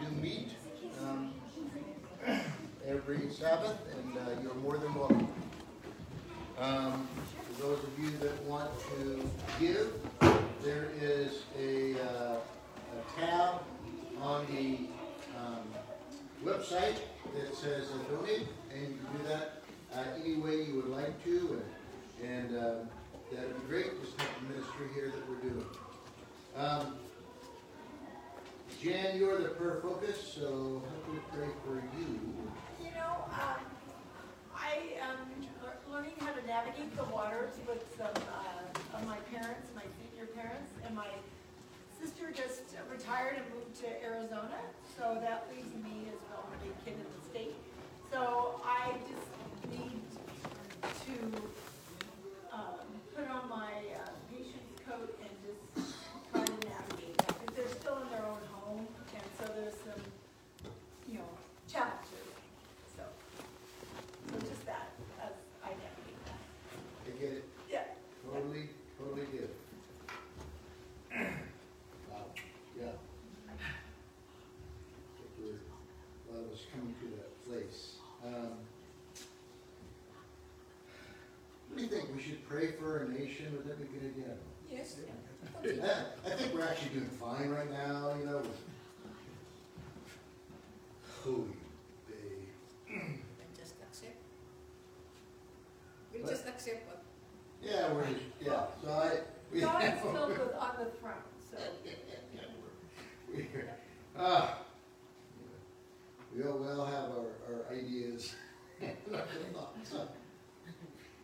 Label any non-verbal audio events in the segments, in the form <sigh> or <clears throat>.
do meet um, every Sabbath, and uh, you're more than welcome. Um, For those of you that want to give, there is a uh, a tab on the um, website that says uh, donate, and you can do that uh, any way you would like to, and, and uh, that'd be great, just like the ministry here that we're doing. Um, Jan, you're the prayer focus, so how can we pray for you? You know, um, I am lear- learning how to navigate the waters with some, uh, of my parents, my senior parents, and my sister just retired and moved to Arizona, so that leaves me as well, a big kid in the state. So I just need to, um, put on my, uh, patient's coat and just try to navigate that, because they're still in their own home, and so there's some, you know, challenges, so. So just that, as I navigate that. I get it, Yeah. totally, totally get it. Wow, yeah. Think we're, a lot of us coming to that place. Um, What do you think, we should pray for our nation, would that be a good idea? Yes. I <laughs> I think we're actually doing fine right now, you know, with holy day. And just accept. We What? just accept what, Yeah, we're, yeah, so I. we- God is <laughs> still with- on the throne, so. <laughs> we- Ah. We all well have our, our ideas. <laughs>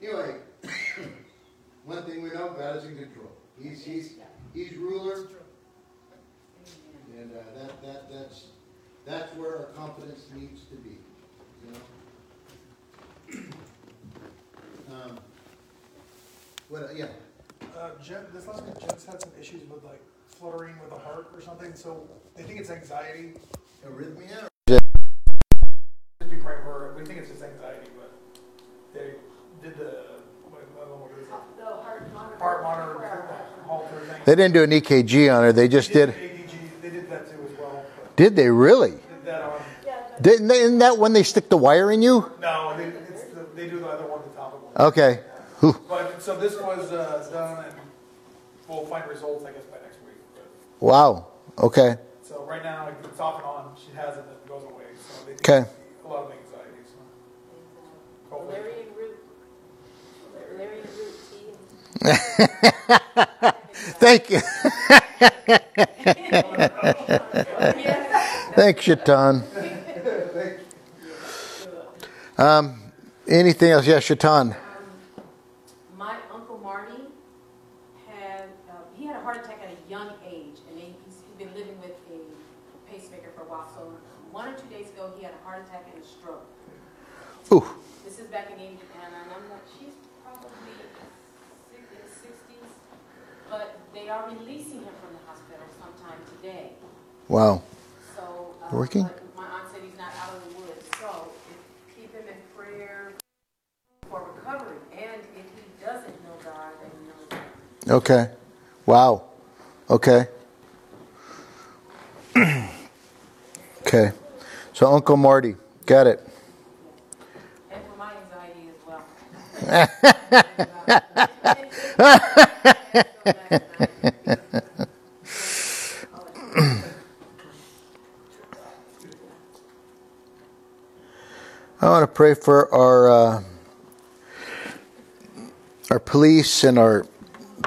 Anyway, <coughs> one thing we know, God is in control. He's, he's, he's ruler, it's true. and uh, that, that, that's, that's where our confidence needs to be, you know? Um, What, yeah, Uh, Jen, this last week, Jen's had some issues with like fluttering with the heart or something, so they think it's anxiety. arrhythmia? To be quite her, we think it's just anxiety, but they did the, what, I don't know what it is, The heart monitor. heart monitor, Holter thing. They didn't do an EKG on her, they just They did, ADG, they did that too as well, but did they really? Did that on, yeah, Didn't they, isn't that when they stick the wire in you? no, they, it's, the- they do the other one, the topical. Okay, Whew. But, so this was, uh, done and we'll find results, I guess, by next week. But- wow, okay, So right now, it's off and on, she has it, it goes away, so they Okay. a lot of anxiety, so. hopefully- valerian root. Larry and Root tea. <laughs> thank you. <laughs> Thanks, Shaitan. Um, anything else? Yeah, Shaitan. My uncle Marty had, uh, he had a heart attack at a young age, and he- he's he's been living with a pacemaker for a while. So one or two days ago, he had a heart attack and a stroke. Ooh, This is back in Indiana, and I'm not, she's probably in the sixties, but they are releasing him from the hospital sometime today. wow. Working? My aunt said he's not out of the woods, so if- keep him in prayer for recovery. And if he doesn't know God, then he knows God. Okay. Wow. Okay. <clears throat> okay. So Uncle Marty, got it. And for my anxiety as well. <laughs> <laughs> I want to pray for our uh, our police and our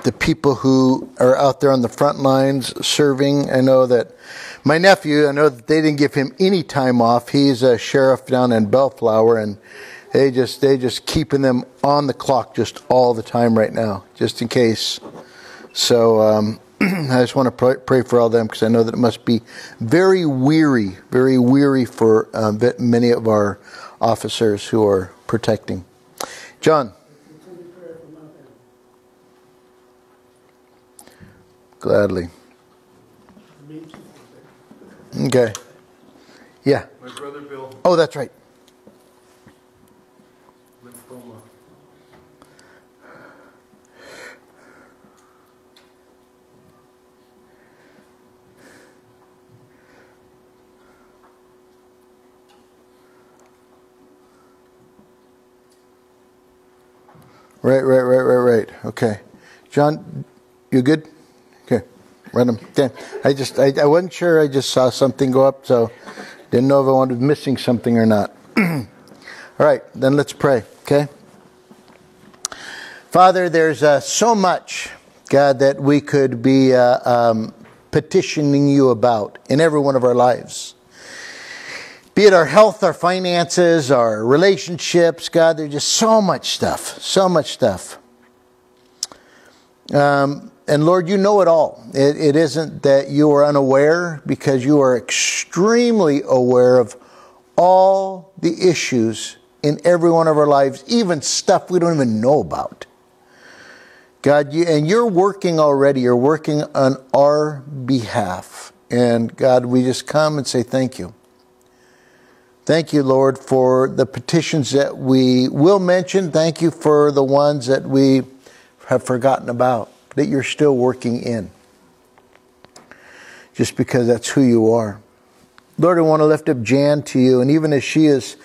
the people who are out there on the front lines serving. I know that my nephew. I know that they didn't give him any time off. He's a sheriff down in Bellflower, and they just they just keeping them on the clock just all the time right now, just in case. So um, <clears throat> I just want to pray, pray for all them because I know that it must be very weary, very weary for uh, many of our officers who are protecting. John. Gladly. Okay. Yeah. My brother Bill, Oh, that's right. Right, right, right, right, right. Okay. John, you good? Okay. Run them. Okay. I just, I, I wasn't sure. I just saw something go up, so didn't know if I wanted missing something or not. <clears throat> All right, then let's pray, okay? Father, there's uh, so much, God, that we could be uh, um, petitioning you about in every one of our lives. Be it our health, our finances, our relationships, God, there's just so much stuff, so much stuff. Um, and Lord, you know it all. It, it isn't that you are unaware, because you are extremely aware of all the issues in every one of our lives, even stuff we don't even know about. God, you, and you're working already. You're working on our behalf. And God, we just come and say thank you. Thank you, Lord, for the petitions that we will mention. Thank you for the ones that we have forgotten about, that you're still working in. Just because that's who you are. Lord, I want to lift up Jan to you, and even as she is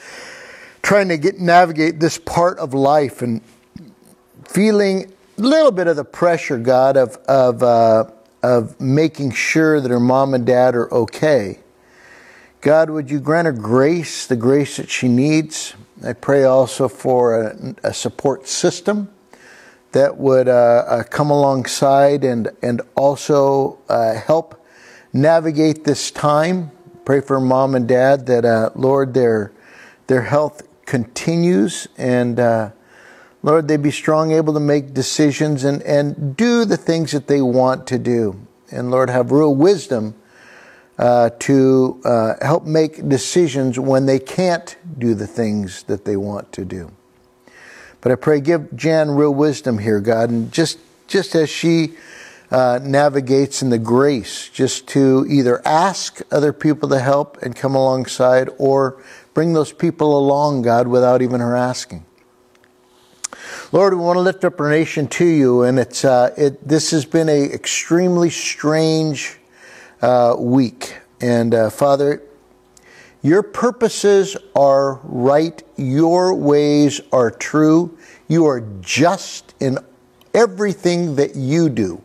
trying to get navigate this part of life and feeling a little bit of the pressure, God, of of uh, of making sure that her mom and dad are okay. God, would you grant her grace, the grace that she needs? I pray also for a, a support system that would uh, uh, come alongside and and also uh, help navigate this time. Pray for mom and dad that uh, Lord their their health continues and uh, Lord, they be strong, able to make decisions and, and do the things that they want to do. And Lord, have real wisdom uh, to uh, help make decisions when they can't do the things that they want to do. But I pray, give Jan real wisdom here, God, and just just as she uh, navigates in the grace, just to either ask other people to help and come alongside, or bring those people along, God, without even her asking. Lord, we want to lift up our nation to you, and it's uh, it. This has been a extremely strange uh, week, and uh, Father, your purposes are right. Your ways are true. You are just in everything that you do.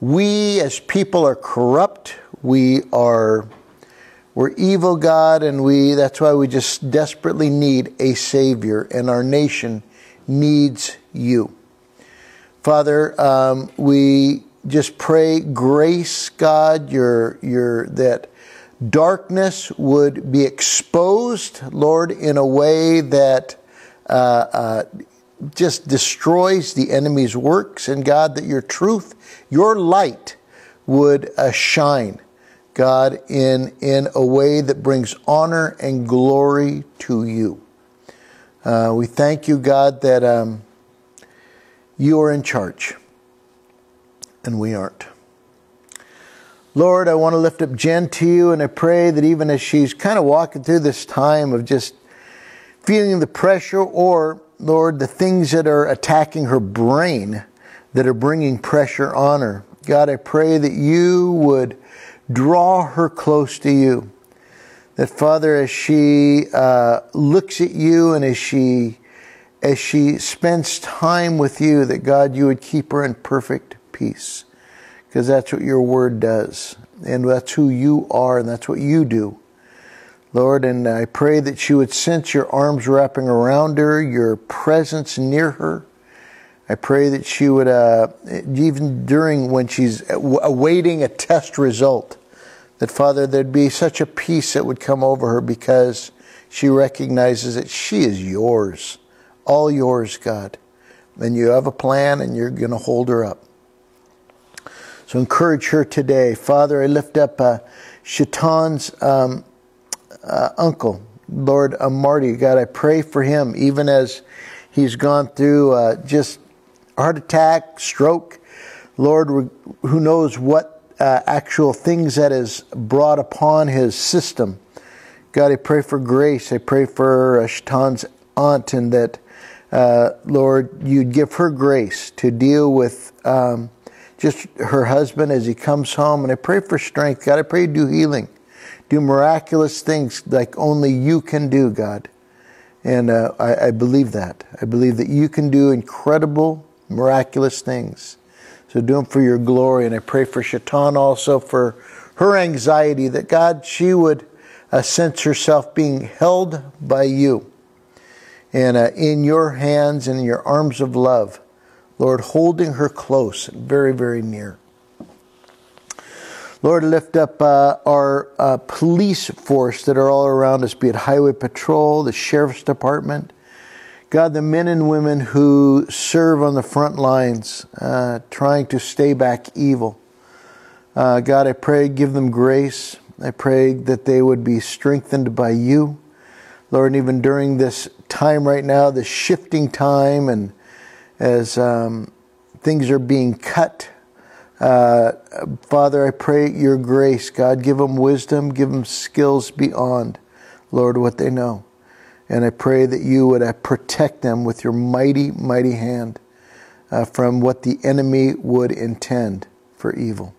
We as people are corrupt. We are we're evil, God, and we that's why we just desperately need a savior, and our nation needs you. Father, um, we just pray grace, God, your your that darkness would be exposed, Lord, in a way that uh, uh, just destroys the enemy's works, and God, that your truth, your light would uh, shine, God, in, in a way that brings honor and glory to you. Uh, we thank you, God, that um, you are in charge and we aren't. Lord, I want to lift up Jen to you, and I pray that even as she's kind of walking through this time of just feeling the pressure, or, Lord, the things that are attacking her brain that are bringing pressure on her, God, I pray that you would draw her close to you. That, Father, as she uh, looks at you and as she as she spends time with you, that God, you would keep her in perfect peace because that's what your word does. And that's who you are, and that's what you do. Lord, and I pray that she would sense your arms wrapping around her, your presence near her. I pray that she would, uh, even during when she's awaiting a test result, that Father, there'd be such a peace that would come over her because she recognizes that she is yours, all yours, God. And you have a plan and you're going to hold her up. So encourage her today. Father, I lift up uh, Shaitan's um, uh, uncle, Lord uh, Marty. God, I pray for him, even as he's gone through uh, just heart attack, stroke. Lord, who knows what uh, actual things that is brought upon his system. God, I pray for grace. I pray for uh, Shaitan's aunt and that, uh, Lord, you'd give her grace to deal with. Um, just her husband as he comes home. And I pray for strength. God, I pray you do healing, do miraculous things like only you can do, God. And uh, I, I believe that. I believe that you can do incredible, miraculous things. So do them for your glory. And I pray for Shaitan also for her anxiety that God, she would uh, sense herself being held by you and uh, in your hands and in your arms of love, Lord, holding her close very, very near. Lord, lift up uh, our uh, police force that are all around us, be it Highway Patrol, the Sheriff's Department. God, the men and women who serve on the front lines, uh, trying to stay back evil. Uh, God, I pray, give them grace. I pray that they would be strengthened by you. Lord, even during this time right now, this shifting time, and as um, things are being cut, uh, Father, I pray your grace, God, give them wisdom, give them skills beyond, Lord, what they know. And I pray that you would uh, protect them with your mighty, mighty hand uh, from what the enemy would intend for evil.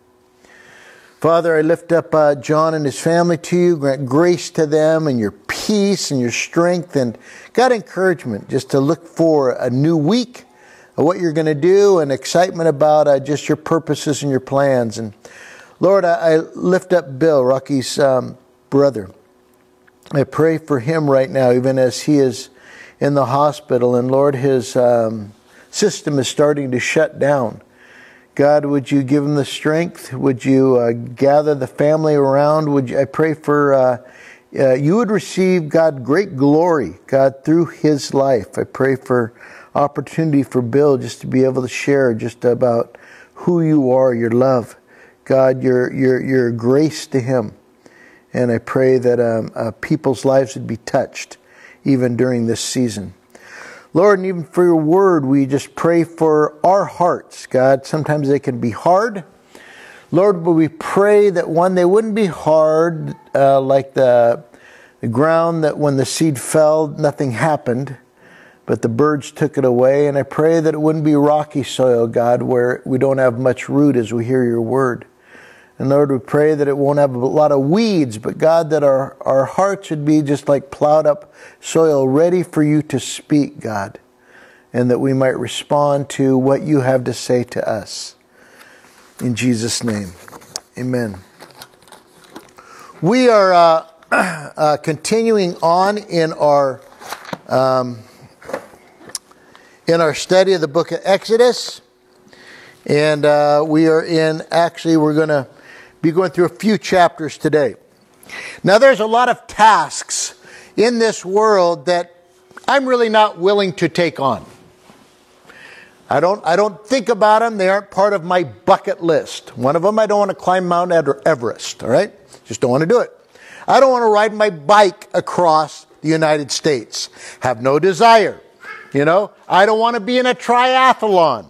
Father, I lift up uh, John and his family to you. Grant grace to them and your peace and your strength and God encouragement just to look for a new week what you're going to do and excitement about uh, just your purposes and your plans. And Lord, I, I lift up Bill, Rocky's um, brother. I pray for him right now, even as he is in the hospital. And Lord, his um, system is starting to shut down. God, would you give him the strength? Would you uh, gather the family around? Would you, I pray for uh, uh, you would receive God great glory, God through his life. I pray for opportunity for Bill just to be able to share just about who you are, your love, God, your your your grace to him, and I pray that um, uh, people's lives would be touched even during this season. Lord, and even for your word, we just pray for our hearts, God. Sometimes they can be hard. Lord, but we pray that one, they wouldn't be hard uh, like the, the ground that when the seed fell, nothing happened, but the birds took it away. And I pray that it wouldn't be rocky soil, God, where we don't have much root as we hear your word. And Lord, we pray that it won't have a lot of weeds, but God, that our, our hearts would be just like plowed up soil, ready for you to speak, God, and that we might respond to what you have to say to us. In Jesus' name, amen. We are uh, <clears throat> uh, continuing on in our um, in our study of the book of Exodus, and uh, we are in. Actually, we're going to be going through a few chapters today. Now, there's a lot of tasks in this world that I'm really not willing to take on. I don't, I don't think about them. They aren't part of my bucket list. One of them, I don't want to climb Mount Everest, all right? Just don't want to do it. I don't want to ride my bike across the United States. Have no desire. You know, I don't want to be in a triathlon.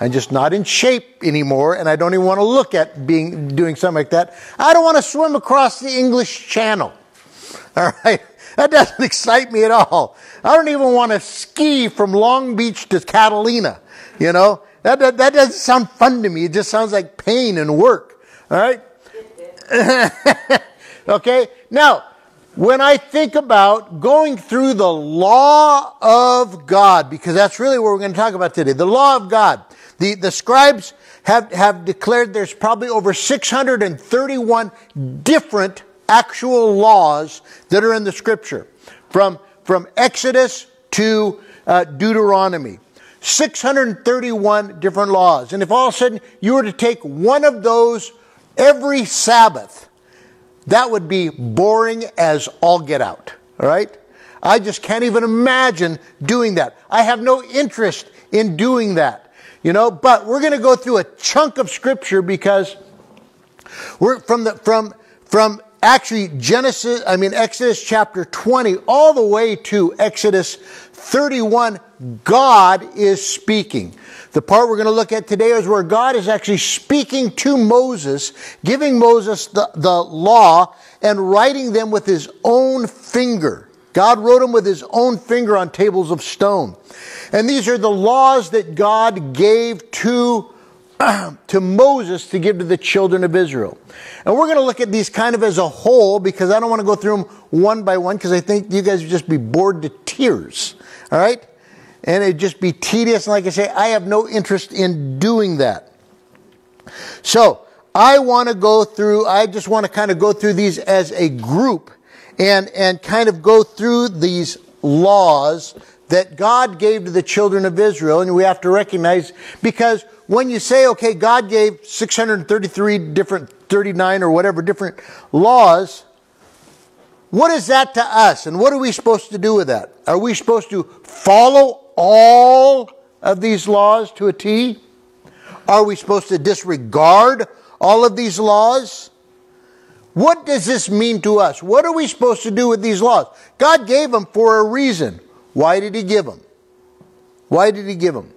I'm just not in shape anymore, and I don't even want to look at being doing something like that. I don't want to swim across the English Channel. <laughs> All right, that doesn't <laughs> excite me at all. I don't even want to ski from Long Beach to Catalina. You know, that, that, that doesn't sound fun to me. It just sounds like pain and work. All right. <laughs> okay. Now, when I think about going through the law of God, because that's really what we're going to talk about today, the law of God. The, the scribes have, have declared there's probably over 631 different actual laws that are in the scripture. From, from Exodus to uh, Deuteronomy. 631 different laws. And if all of a sudden you were to take one of those every Sabbath, that would be boring as all get out. All right? I just can't even imagine doing that. I have no interest in doing that. You know, but we're going to go through a chunk of scripture because we're from the from from actually Genesis, I mean Exodus chapter 20 all the way to Exodus 31 God is speaking. The part we're going to look at today is where God is actually speaking to Moses, giving Moses the, the law and writing them with his own finger. God wrote them with his own finger on tables of stone. And these are the laws that God gave to <clears throat> to Moses to give to the children of Israel. And we're going to look at these kind of as a whole because I don't want to go through them one by one because I think you guys would just be bored to tears. All right? And it'd just be tedious. And like I say, I have no interest in doing that. So I want to go through, I just want to kind of go through these as a group and, and kind of go through these laws that God gave to the children of Israel. And we have to recognize because when you say, okay, God gave 633 different, 39 or whatever different laws, what is that to us? And what are we supposed to do with that? Are we supposed to follow all of these laws to a T? Are we supposed to disregard all of these laws? What does this mean to us? What are we supposed to do with these laws? God gave them for a reason. Why did He give them? Why did He give them?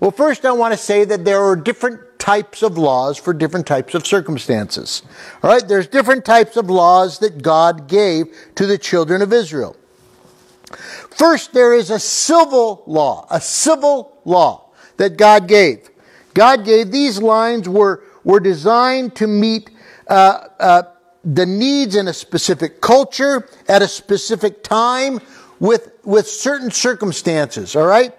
Well, first I want to say that there are different types of laws for different types of circumstances. All right, there's different types of laws that God gave to the children of Israel. First, there is a civil law, a civil law that God gave. God gave these lines were, were designed to meet uh, uh, the needs in a specific culture at a specific time with, with certain circumstances, all right?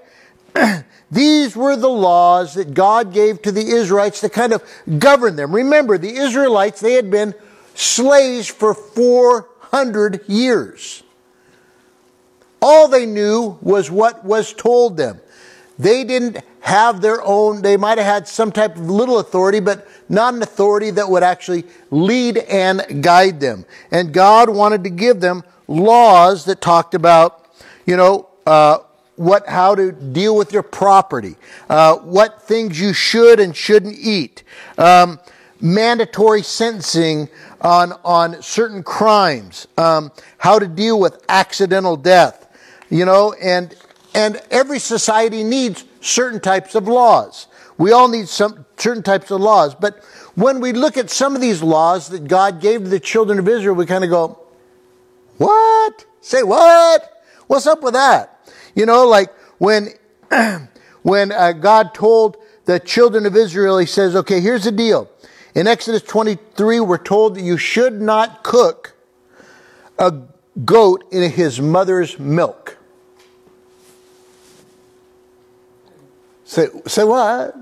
<clears throat> These were the laws that God gave to the Israelites to kind of govern them. Remember, the Israelites, they had been slaves for 400 years. All they knew was what was told them. They didn't have their own, they might have had some type of little authority, but not an authority that would actually lead and guide them. And God wanted to give them laws that talked about, you know, uh, what, how to deal with your property, uh, what things you should and shouldn't eat, um, mandatory sentencing on, on certain crimes, um, how to deal with accidental death, you know, and, and every society needs certain types of laws. We all need some certain types of laws, but when we look at some of these laws that God gave to the children of Israel, we kind of go, what? Say what? What's up with that? You know, like when, <clears throat> when uh, God told the children of Israel, he says, okay, here's the deal. In Exodus 23, we're told that you should not cook a goat in his mother's milk. Say, say what?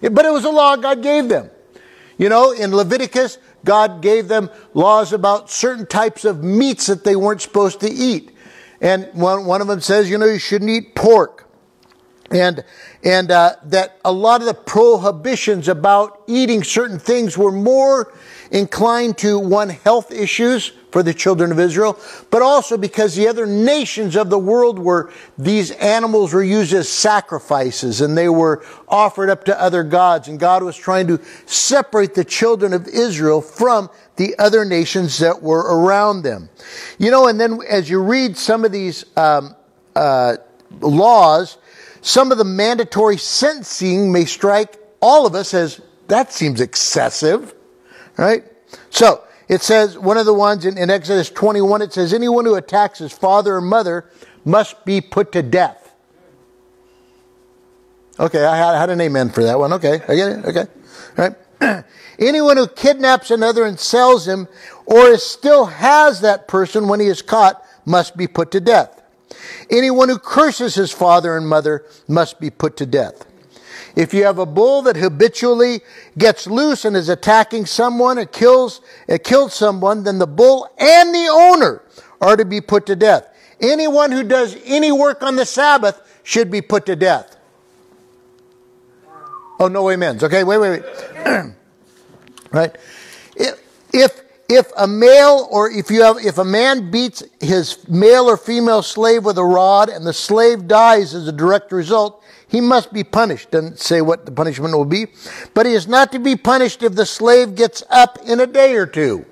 But it was a law God gave them. You know, in Leviticus, God gave them laws about certain types of meats that they weren't supposed to eat. And one, one of them says, you know, you shouldn't eat pork. And, and uh, that a lot of the prohibitions about eating certain things were more inclined to one health issues for the children of Israel, but also because the other nations of the world were, these animals were used as sacrifices and they were offered up to other gods. And God was trying to separate the children of Israel from the other nations that were around them. You know, and then as you read some of these um, uh, laws, some of the mandatory sentencing may strike all of us as that seems excessive, right? So, it says, one of the ones in, in, Exodus 21, it says, anyone who attacks his father or mother must be put to death. Okay, I had, I had an amen for that one. Okay, I get it. Okay. All right. <clears throat> anyone who kidnaps another and sells him or still has that person when he is caught must be put to death. Anyone who curses his father and mother must be put to death. If you have a bull that habitually gets loose and is attacking someone, it kills, it kills someone, then the bull and the owner are to be put to death. Anyone who does any work on the Sabbath should be put to death. Oh, no amens. Okay, wait, wait, wait. <clears throat> right? If, if, if a male or if you have, if a man beats his male or female slave with a rod and the slave dies as a direct result, he must be punished. Doesn't say what the punishment will be, but he is not to be punished if the slave gets up in a day or two.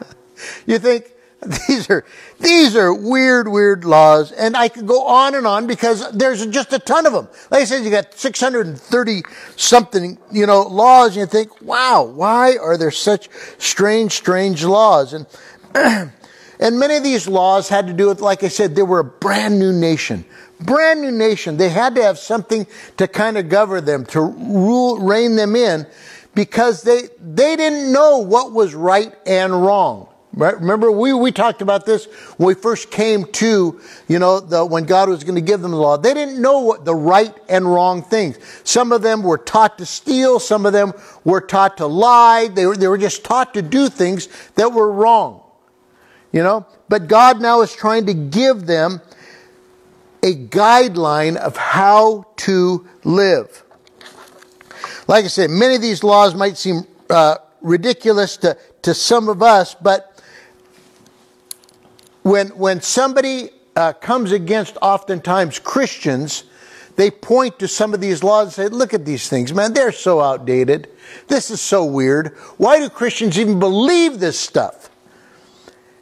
<laughs> you think <laughs> these are these are weird, weird laws, and I could go on and on because there's just a ton of them. Like I said, you got 630 something, you know, laws, and you think, wow, why are there such strange, strange laws? And <clears throat> and many of these laws had to do with, like I said, they were a brand new nation brand new nation. They had to have something to kind of govern them, to rule, rein them in, because they, they didn't know what was right and wrong. Right? Remember, we, we talked about this when we first came to, you know, the, when God was going to give them the law. They didn't know what the right and wrong things. Some of them were taught to steal. Some of them were taught to lie. They were, they were just taught to do things that were wrong. You know? But God now is trying to give them a guideline of how to live. Like I said, many of these laws might seem uh, ridiculous to, to some of us, but when, when somebody uh, comes against oftentimes Christians, they point to some of these laws and say, look at these things, man, they're so outdated. This is so weird. Why do Christians even believe this stuff?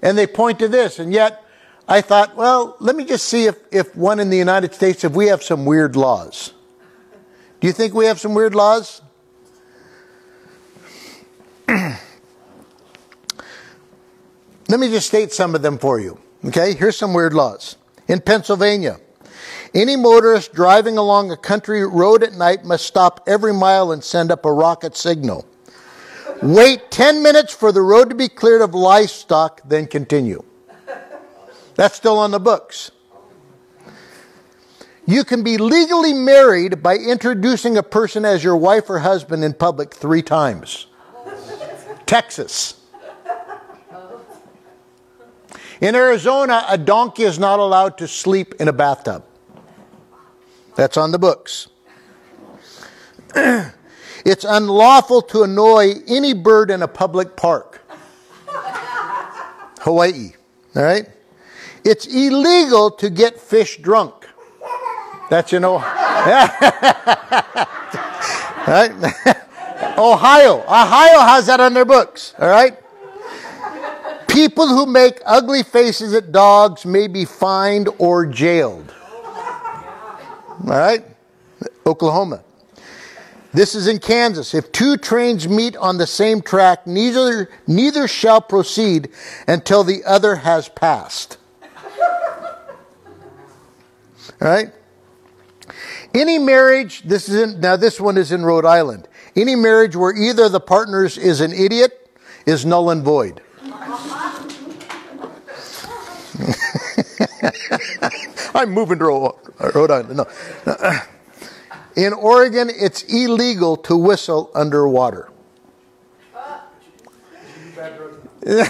And they point to this, and yet I thought, well, let me just see if, if one in the United States, if we have some weird laws. Do you think we have some weird laws? <clears throat> Let me just state some of them for you. Okay, here's some weird laws. In Pennsylvania, any motorist driving along a country road at night must stop every mile and send up a rocket signal. Wait 10 minutes for the road to be cleared of livestock, then continue. That's still on the books. You can be legally married by introducing a person as your wife or husband in public three times. Texas. In Arizona, a donkey is not allowed to sleep in a bathtub. That's on the books. <clears throat> it's unlawful to annoy any bird in a public park. <laughs> Hawaii. All right? It's illegal to get fish drunk. That's you <laughs> know. right? <laughs> Ohio. Ohio has that on their books. All right? People who make ugly faces at dogs may be fined or jailed. All right? Oklahoma. This is in Kansas. If two trains meet on the same track, neither, neither shall proceed until the other has passed. All right? Any marriage, this is in, now this one is in Rhode Island. Any marriage where either of the partners is an idiot is null and void. <laughs> I'm moving to Rhode Island. No. In Oregon, it's illegal to whistle underwater. <laughs> you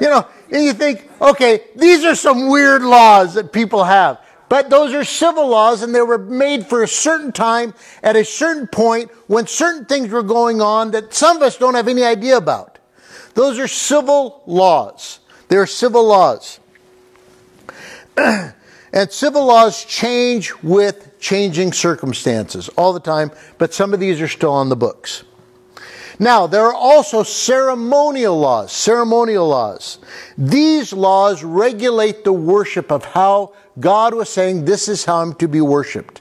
know, and you think, okay, these are some weird laws that people have. But those are civil laws and they were made for a certain time at a certain point when certain things were going on that some of us don't have any idea about. Those are civil laws. They're civil laws. <clears throat> and civil laws change with changing circumstances all the time, but some of these are still on the books. Now, there are also ceremonial laws, ceremonial laws. These laws regulate the worship of how God was saying this is how I'm to be worshiped.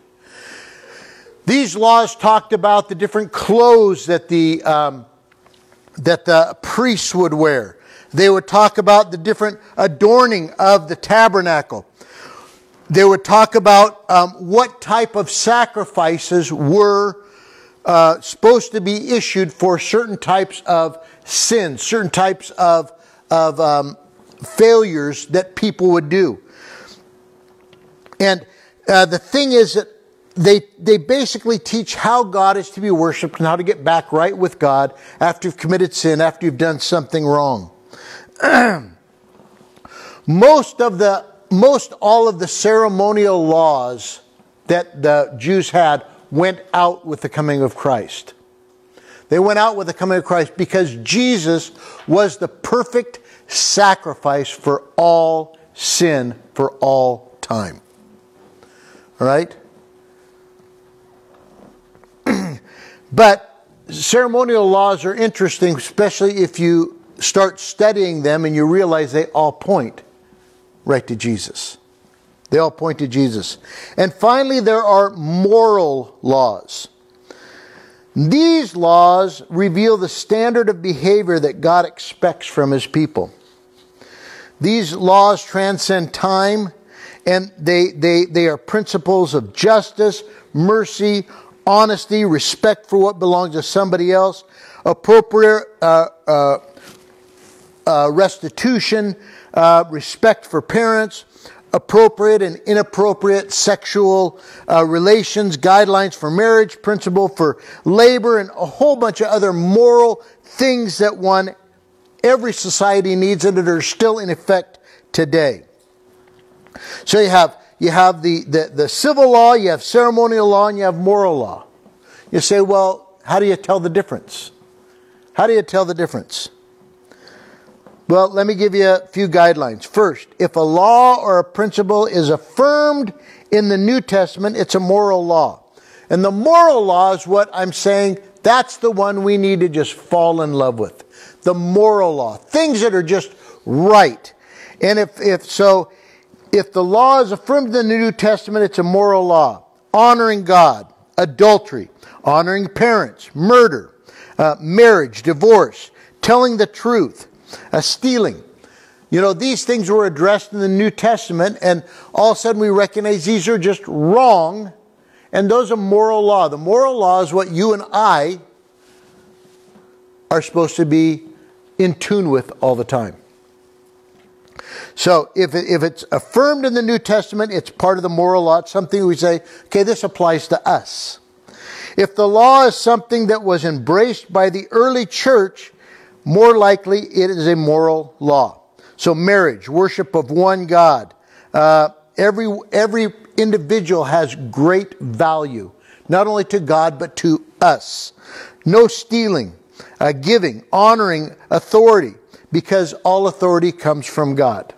These laws talked about the different clothes that the, um, that the priests would wear. They would talk about the different adorning of the tabernacle. They would talk about um, what type of sacrifices were uh, supposed to be issued for certain types of sins, certain types of, of um, failures that people would do. And uh, the thing is that they, they basically teach how God is to be worshiped and how to get back right with God after you've committed sin, after you've done something wrong. <clears throat> most of the most all of the ceremonial laws that the Jews had went out with the coming of Christ. They went out with the coming of Christ because Jesus was the perfect sacrifice for all sin for all time. All right? But ceremonial laws are interesting, especially if you start studying them and you realize they all point right to Jesus. They all point to Jesus. And finally, there are moral laws. These laws reveal the standard of behavior that God expects from his people. These laws transcend time and they, they, they are principles of justice, mercy, honesty, respect for what belongs to somebody else, appropriate uh, uh, uh, restitution, uh, respect for parents, appropriate and inappropriate sexual uh, relations, guidelines for marriage, principle for labor, and a whole bunch of other moral things that one, every society needs and that are still in effect today. So you have you have the, the, the civil law, you have ceremonial law, and you have moral law. You say, well, how do you tell the difference? How do you tell the difference? Well, let me give you a few guidelines. First, if a law or a principle is affirmed in the New Testament, it's a moral law. And the moral law is what I'm saying, that's the one we need to just fall in love with. The moral law. Things that are just right. And if, if so, if the law is affirmed in the New Testament, it's a moral law. Honoring God, adultery, honoring parents, murder, uh, marriage, divorce, telling the truth, uh, stealing. You know, these things were addressed in the New Testament, and all of a sudden we recognize these are just wrong, and those are moral law. The moral law is what you and I are supposed to be in tune with all the time. So if, if it's affirmed in the New Testament, it's part of the moral law. It's something we say, okay, this applies to us. If the law is something that was embraced by the early church, more likely it is a moral law. So marriage, worship of one God. Uh, every, every individual has great value, not only to God, but to us. No stealing, uh, giving, honoring authority, because all authority comes from God.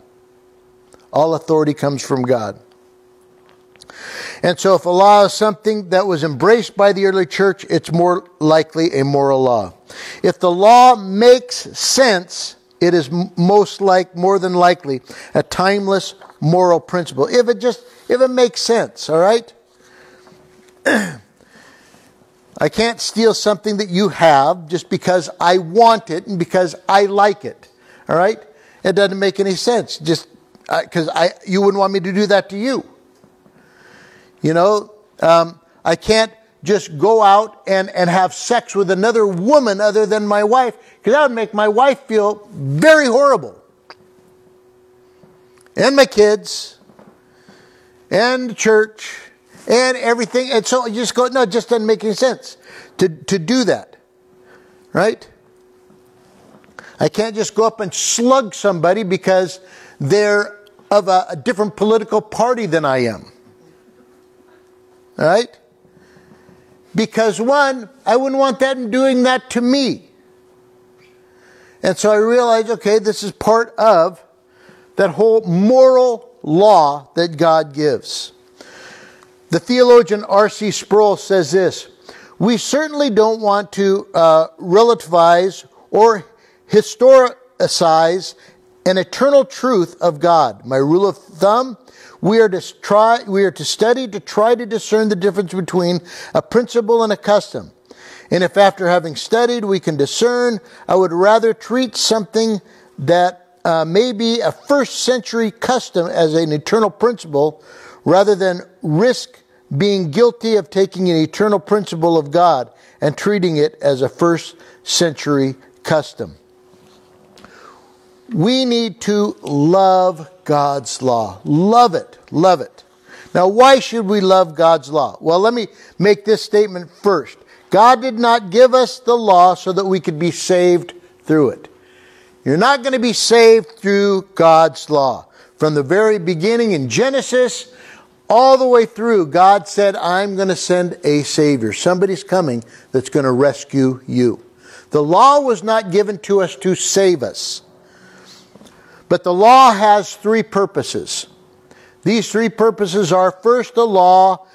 All authority comes from God. And so, if a law is something that was embraced by the early church, it's more likely a moral law. If the law makes sense, it is most like, more than likely, a timeless moral principle. If it just, if it makes sense, all right? <clears throat> I can't steal something that you have just because I want it and because I like it, all right? It doesn't make any sense. Just because I, you wouldn't want me to do that to you. You know, um, I can't just go out and, and have sex with another woman other than my wife, because that would make my wife feel very horrible. And my kids, and church, and everything. And so you just go, no, it just doesn't make any sense to, to do that. Right? I can't just go up and slug somebody because they're of a, a different political party than I am. All right? Because one, I wouldn't want them doing that to me. And so I realized, okay, this is part of that whole moral law that God gives. The theologian R.C. Sproul says this We certainly don't want to uh, relativize or historicize an eternal truth of God. My rule of thumb we are to try, we are to study to try to discern the difference between a principle and a custom. And if after having studied we can discern, I would rather treat something that uh, may be a first century custom as an eternal principle rather than risk being guilty of taking an eternal principle of God and treating it as a first century custom. We need to love God's law. Love it. Love it. Now, why should we love God's law? Well, let me make this statement first. God did not give us the law so that we could be saved through it. You're not going to be saved through God's law. From the very beginning in Genesis, all the way through, God said, I'm going to send a Savior. Somebody's coming that's going to rescue you. The law was not given to us to save us. But the law has three purposes. These three purposes are first, the law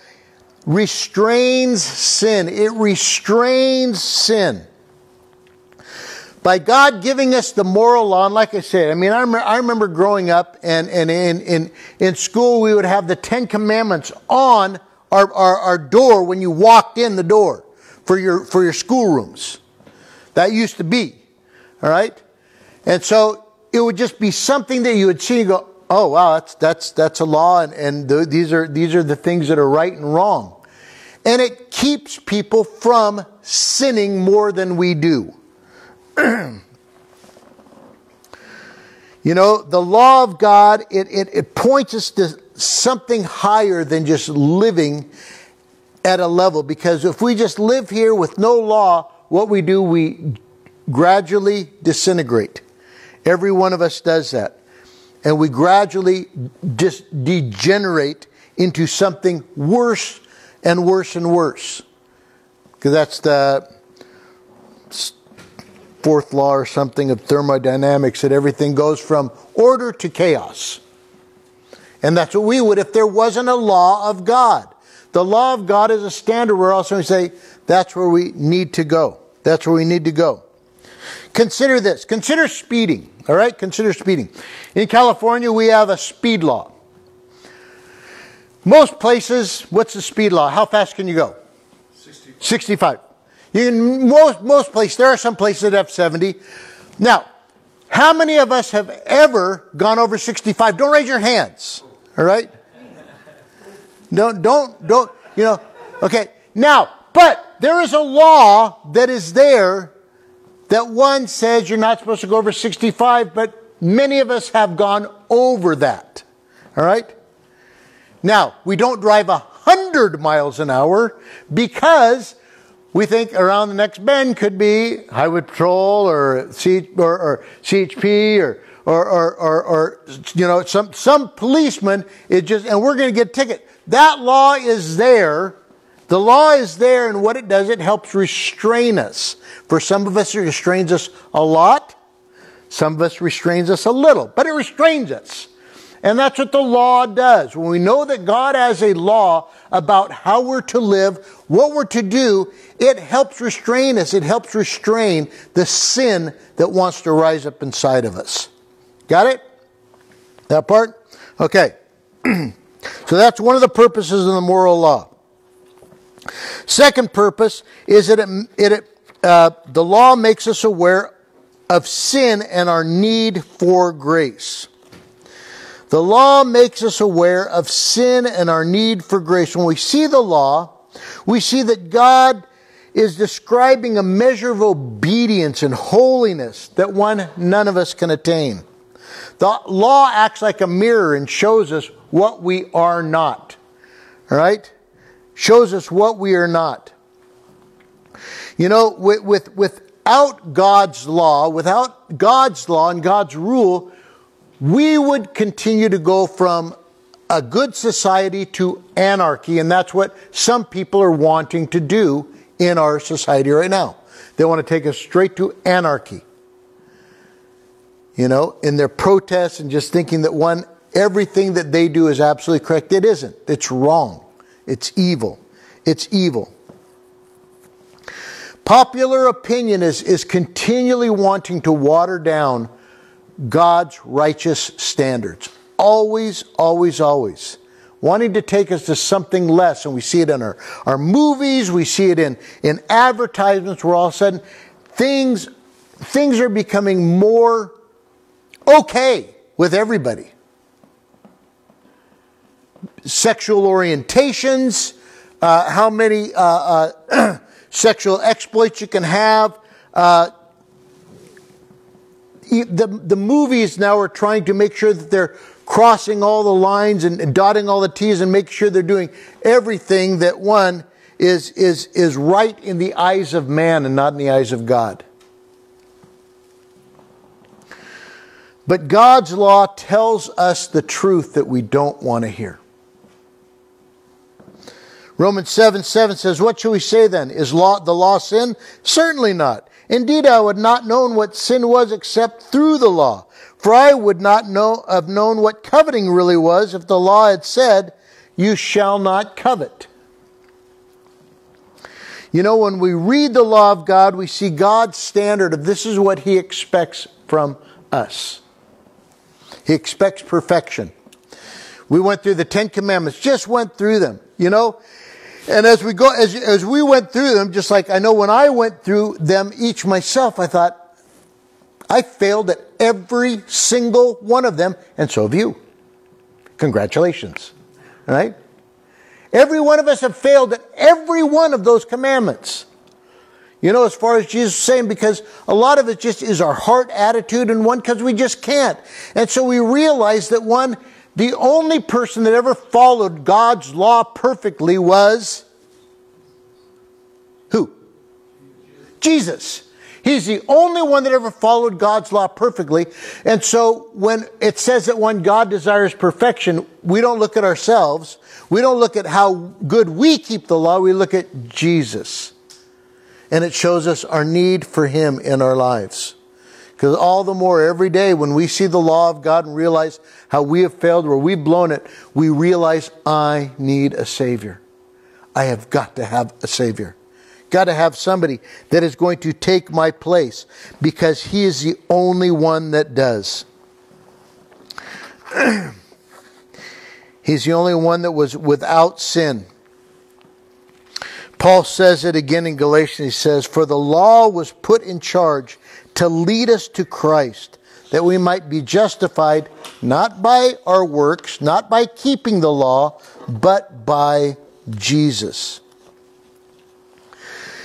restrains sin. It restrains sin. By God giving us the moral law, and like I said, I mean, I remember, I remember growing up and, and in, in, in school, we would have the Ten Commandments on our, our, our door when you walked in the door for your, for your schoolrooms. That used to be, all right? And so it would just be something that you would see and go, oh wow, that's that's that's a law, and, and th- these are these are the things that are right and wrong, and it keeps people from sinning more than we do. <clears throat> you know, the law of God it, it it points us to something higher than just living at a level because if we just live here with no law, what we do, we gradually disintegrate. Every one of us does that. And we gradually just degenerate into something worse and worse and worse. Because that's the fourth law or something of thermodynamics that everything goes from order to chaos. And that's what we would if there wasn't a law of God. The law of God is a standard where also we say that's where we need to go. That's where we need to go. Consider this. Consider speeding. All right? Consider speeding. In California, we have a speed law. Most places, what's the speed law? How fast can you go? 65. 65. You can, most, most places, there are some places that have 70. Now, how many of us have ever gone over 65? Don't raise your hands. All right? Don't, don't, don't, you know, okay. Now, but there is a law that is there that one says you're not supposed to go over 65, but many of us have gone over that. All right? Now, we don't drive 100 miles an hour because we think around the next bend could be Highway Patrol or, C, or, or CHP or, or, or, or, you know, some, some policeman is just, and we're going to get a ticket. That law is there the law is there, and what it does, it helps restrain us. For some of us, it restrains us a lot. Some of us restrains us a little, but it restrains us. And that's what the law does. When we know that God has a law about how we're to live, what we're to do, it helps restrain us. It helps restrain the sin that wants to rise up inside of us. Got it? That part? Okay. <clears throat> so that's one of the purposes of the moral law. Second purpose is that it, it uh, the law makes us aware of sin and our need for grace. The law makes us aware of sin and our need for grace. When we see the law, we see that God is describing a measure of obedience and holiness that one none of us can attain. The law acts like a mirror and shows us what we are not. All right? Shows us what we are not. You know, with, with, without God's law, without God's law and God's rule, we would continue to go from a good society to anarchy, and that's what some people are wanting to do in our society right now. They want to take us straight to anarchy. You know, in their protests and just thinking that one, everything that they do is absolutely correct. It isn't. It's wrong. It's evil. It's evil. Popular opinion is, is continually wanting to water down God's righteous standards. Always, always, always. Wanting to take us to something less. And we see it in our, our movies, we see it in, in advertisements where all of a sudden things, things are becoming more okay with everybody sexual orientations, uh, how many uh, uh <clears throat> sexual exploits you can have. Uh, the, the movies now are trying to make sure that they're crossing all the lines and, and dotting all the T's and make sure they're doing everything that one is, is, is right in the eyes of man and not in the eyes of God. But God's law tells us the truth that we don't want to hear. Romans 7 7 says, What shall we say then? Is law, the law sin? Certainly not. Indeed, I would not known what sin was except through the law. For I would not know, have known what coveting really was if the law had said, You shall not covet. You know, when we read the law of God, we see God's standard of this is what He expects from us. He expects perfection. We went through the Ten Commandments, just went through them. You know, and as we go, as, as we went through them, just like I know when I went through them each myself, I thought, I failed at every single one of them, and so have you. Congratulations. All right? Every one of us have failed at every one of those commandments. You know, as far as Jesus saying, because a lot of it just is our heart attitude, and one, because we just can't. And so we realize that one, the only person that ever followed God's law perfectly was who? Jesus. He's the only one that ever followed God's law perfectly. And so when it says that when God desires perfection, we don't look at ourselves. We don't look at how good we keep the law. We look at Jesus. And it shows us our need for Him in our lives. Because all the more every day when we see the law of God and realize how we have failed, where we've blown it, we realize I need a Savior. I have got to have a Savior. Got to have somebody that is going to take my place because He is the only one that does. <clears throat> He's the only one that was without sin. Paul says it again in Galatians. He says, For the law was put in charge to lead us to Christ, that we might be justified not by our works, not by keeping the law, but by Jesus.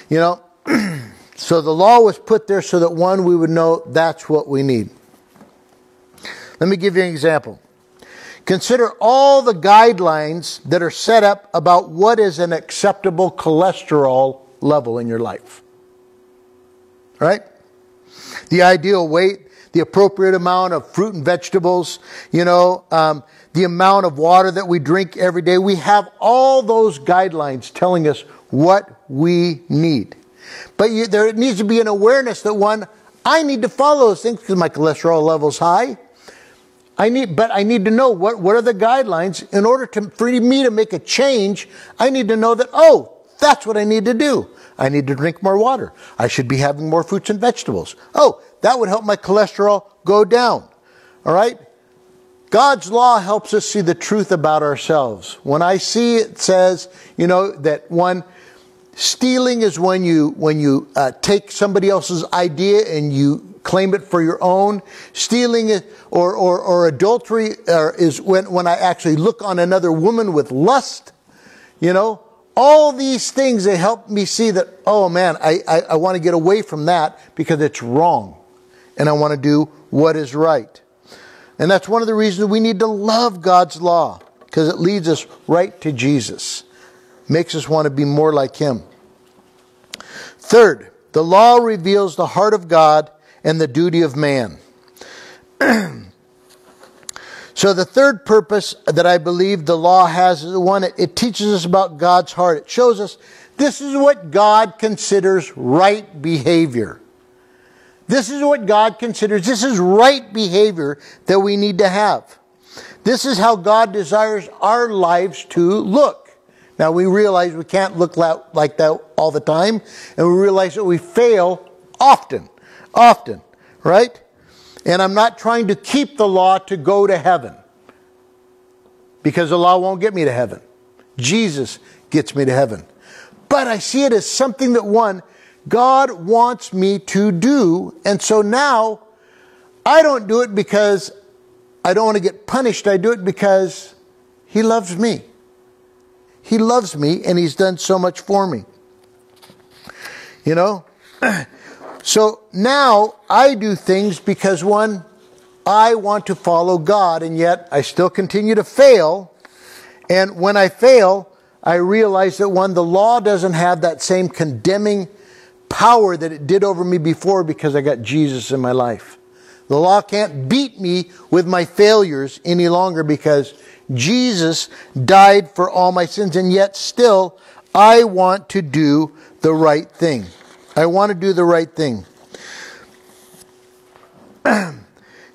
You know, <clears throat> so the law was put there so that one, we would know that's what we need. Let me give you an example. Consider all the guidelines that are set up about what is an acceptable cholesterol level in your life. Right? The ideal weight, the appropriate amount of fruit and vegetables, you know, um, the amount of water that we drink every day. We have all those guidelines telling us what we need. But you, there needs to be an awareness that one, I need to follow those things because my cholesterol level's high. I need, but I need to know what, what are the guidelines in order to, for me to make a change. I need to know that, oh, that's what I need to do. I need to drink more water. I should be having more fruits and vegetables. Oh, that would help my cholesterol go down. All right? God's law helps us see the truth about ourselves. When I see it says, you know, that one, stealing is when you, when you uh, take somebody else's idea and you claim it for your own. Stealing is, or, or, or adultery uh, is when, when I actually look on another woman with lust. You know, all these things, they help me see that, oh man, I, I, I want to get away from that because it's wrong. And I want to do what is right. And that's one of the reasons we need to love God's law because it leads us right to Jesus. Makes us want to be more like Him. Third, the law reveals the heart of God and the duty of man. <clears throat> so the third purpose that I believe the law has is the one it teaches us about God's heart. It shows us this is what God considers right behavior. This is what God considers. This is right behavior that we need to have. This is how God desires our lives to look. Now we realize we can't look like that all the time, and we realize that we fail often often, right? And I'm not trying to keep the law to go to heaven because the law won't get me to heaven. Jesus gets me to heaven. But I see it as something that one, God wants me to do. And so now I don't do it because I don't want to get punished. I do it because He loves me. He loves me and He's done so much for me. You know? <clears throat> So now I do things because one, I want to follow God, and yet I still continue to fail. And when I fail, I realize that one, the law doesn't have that same condemning power that it did over me before because I got Jesus in my life. The law can't beat me with my failures any longer because Jesus died for all my sins, and yet still I want to do the right thing. I want to do the right thing. <clears throat>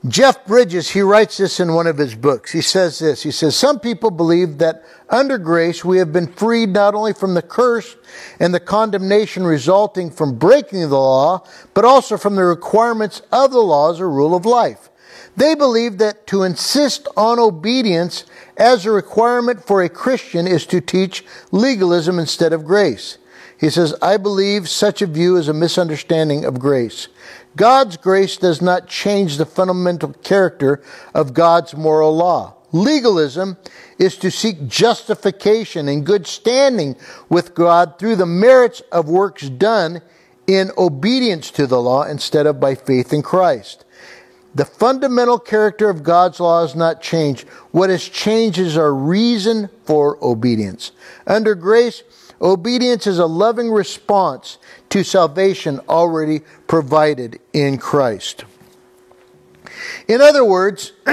Jerry Bridges, he writes this in one of his books. He says this. He says, Some people believe that under grace we have been freed not only from the curse and the condemnation resulting from breaking the law, but also from the requirements of the law as a rule of life. They believe that to insist on obedience as a requirement for a Christian is to teach legalism instead of grace. He says, I believe such a view is a misunderstanding of grace. God's grace does not change the fundamental character of God's moral law. Legalism is to seek justification and good standing with God through the merits of works done in obedience to the law instead of by faith in Christ. The fundamental character of God's law has not changed. What has changed is our reason for obedience. Under grace, obedience is a loving response to salvation already provided in Christ. In other words, <clears throat>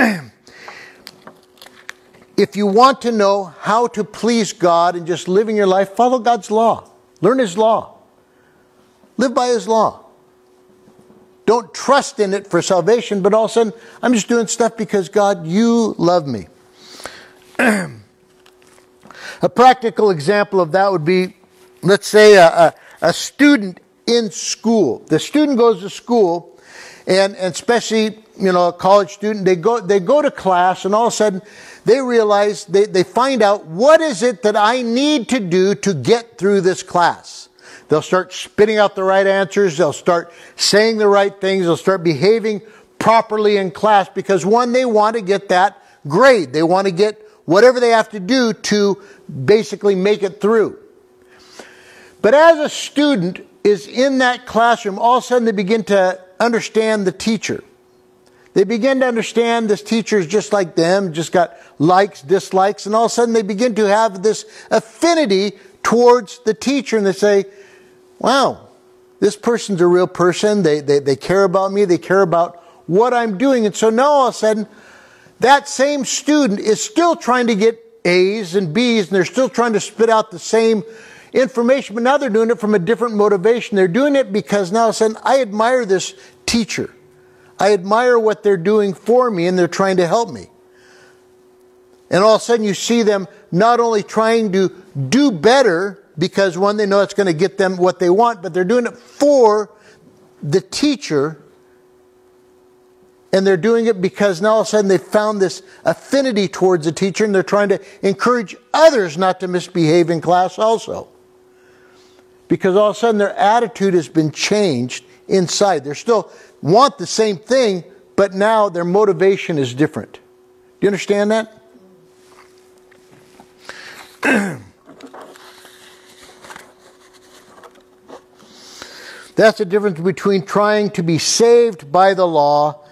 if you want to know how to please God and just living your life, follow God's law. Learn His law. Live by His law. Don't trust in it for salvation, but all of a sudden, I'm just doing stuff because God, you love me. <clears throat> a practical example of that would be let's say a, a, a, student in school. The student goes to school, and, and especially, you know, a college student, they go, they go to class, and all of a sudden, they realize, they, they find out what is it that I need to do to get through this class. They'll start spitting out the right answers. They'll start saying the right things. They'll start behaving properly in class because one, they want to get that grade. They want to get whatever they have to do to basically make it through. But as a student is in that classroom, all of a sudden they begin to understand the teacher. They begin to understand this teacher is just like them, just got likes, dislikes, and all of a sudden they begin to have this affinity towards the teacher and they say, wow, this person's a real person. They, they, they care about me. They care about what I'm doing. And so now all of a sudden, that same student is still trying to get A's and B's and they're still trying to spit out the same information, but now they're doing it from a different motivation. They're doing it because now sudden, I admire this teacher. I admire what they're doing for me and they're trying to help me. And all of a sudden you see them not only trying to do better because one, they know it's going to get them what they want, but they're doing it for the teacher. And they're doing it because now all of a sudden they've found this affinity towards the teacher and they're trying to encourage others not to misbehave in class also. Because all of a sudden their attitude has been changed inside. They still want the same thing, but now their motivation is different. Do you understand that? <clears throat> That's the difference between trying to be saved by the law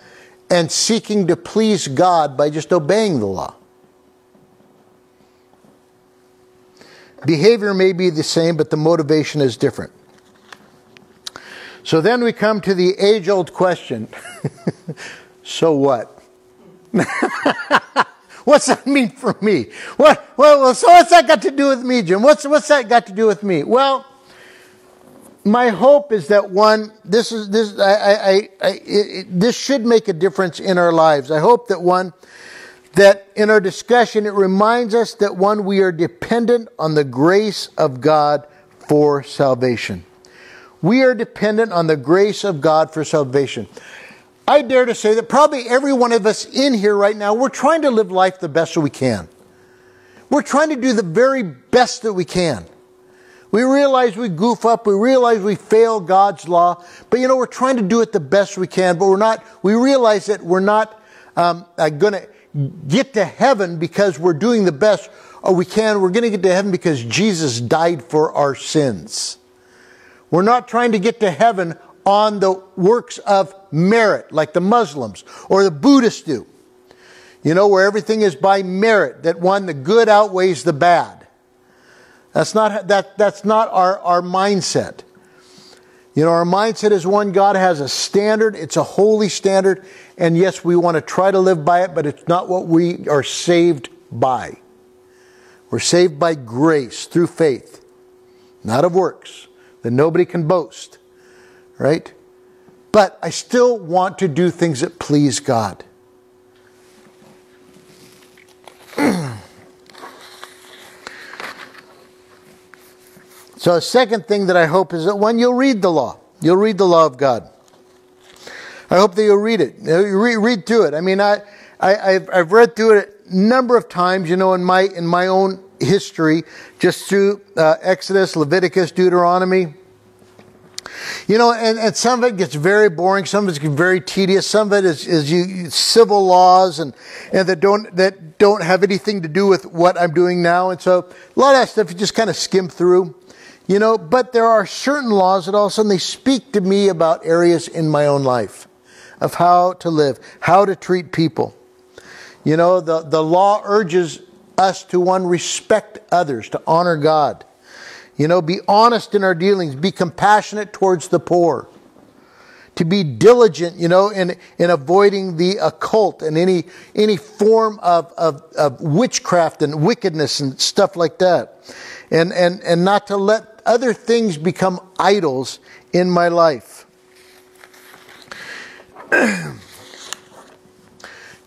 and seeking to please God by just obeying the law. Behavior may be the same, but the motivation is different. So then we come to the age old question <laughs> so what? <laughs> what's that mean for me? What, well, so what's that got to do with me, Jim? What's, what's that got to do with me? Well, my hope is that one, this is this I, I, I it, this should make a difference in our lives. I hope that one, that in our discussion it reminds us that one we are dependent on the grace of God for salvation. We are dependent on the grace of God for salvation. I dare to say that probably every one of us in here right now, we're trying to live life the best that we can. We're trying to do the very best that we can. We realize we goof up. We realize we fail God's law. But you know, we're trying to do it the best we can, but we're not, we realize that we're not um, uh, going to get to heaven because we're doing the best we can. We're going to get to heaven because Jesus died for our sins. We're not trying to get to heaven on the works of merit like the Muslims or the Buddhists do. You know, where everything is by merit, that one, the good outweighs the bad. That's not, that, that's not our, our mindset. You know, our mindset is one, God has a standard, it's a holy standard, and yes, we want to try to live by it, but it's not what we are saved by. We're saved by grace through faith, not of works, that nobody can boast, right? But I still want to do things that please God. So, a second thing that I hope is that when you'll read the law, you'll read the law of God. I hope that you'll read it. You read, read through it. I mean, I, I, have I've read through it a number of times, you know, in my, in my own history, just through uh, Exodus, Leviticus, Deuteronomy. You know, and, and some of it gets very boring. Some of it gets very tedious. Some of it is, is you, civil laws and, and that don't, that don't have anything to do with what I'm doing now. And so a lot of that stuff you just kind of skim through. You know, but there are certain laws that all of a sudden they speak to me about areas in my own life of how to live, how to treat people. You know, the, the law urges us to one, respect others, to honor God. You know, be honest in our dealings, be compassionate towards the poor. To be diligent, you know, in, in avoiding the occult and any, any form of, of, of witchcraft and wickedness and stuff like that. And, and, and not to let other things become idols in my life. <clears throat>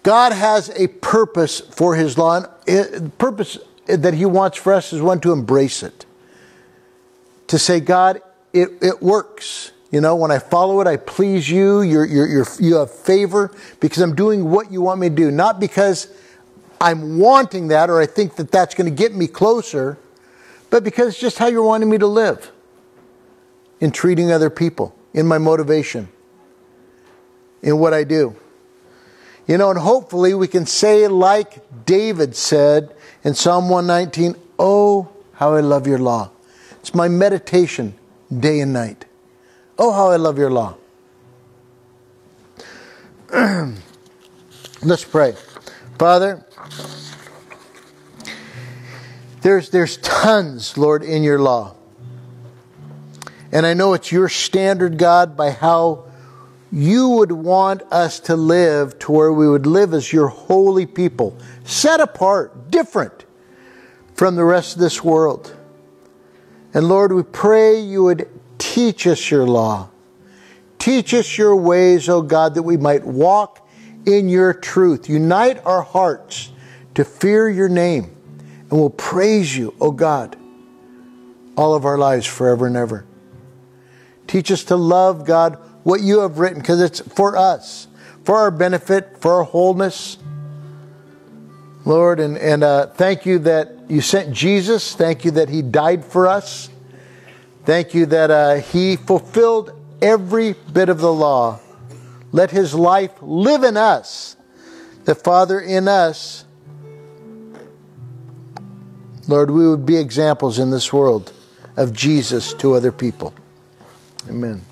God has a purpose for his law, and purpose that he wants for us is one to embrace it. To say, God, it, it works. You know, when I follow it, I please you. You're, you're, you're, you have favor because I'm doing what you want me to do. Not because I'm wanting that or I think that that's going to get me closer, but because it's just how you're wanting me to live in treating other people, in my motivation, in what I do. You know, and hopefully we can say, like David said in Psalm 119, Oh, how I love your law. It's my meditation day and night. Oh, how I love your law. <clears throat> Let's pray. Father, there's, there's tons, Lord, in your law. And I know it's your standard, God, by how you would want us to live to where we would live as your holy people, set apart, different from the rest of this world. And Lord, we pray you would teach us your law. Teach us your ways, O God, that we might walk in your truth. Unite our hearts to fear your name, and we'll praise you, O God, all of our lives forever and ever. Teach us to love God what you have written because it's for us, for our benefit, for our wholeness. Lord, and, and uh, thank you that you sent Jesus. Thank you that he died for us. Thank you that uh, he fulfilled every bit of the law. Let his life live in us. The Father in us. Lord, we would be examples in this world of Jesus to other people. Amen.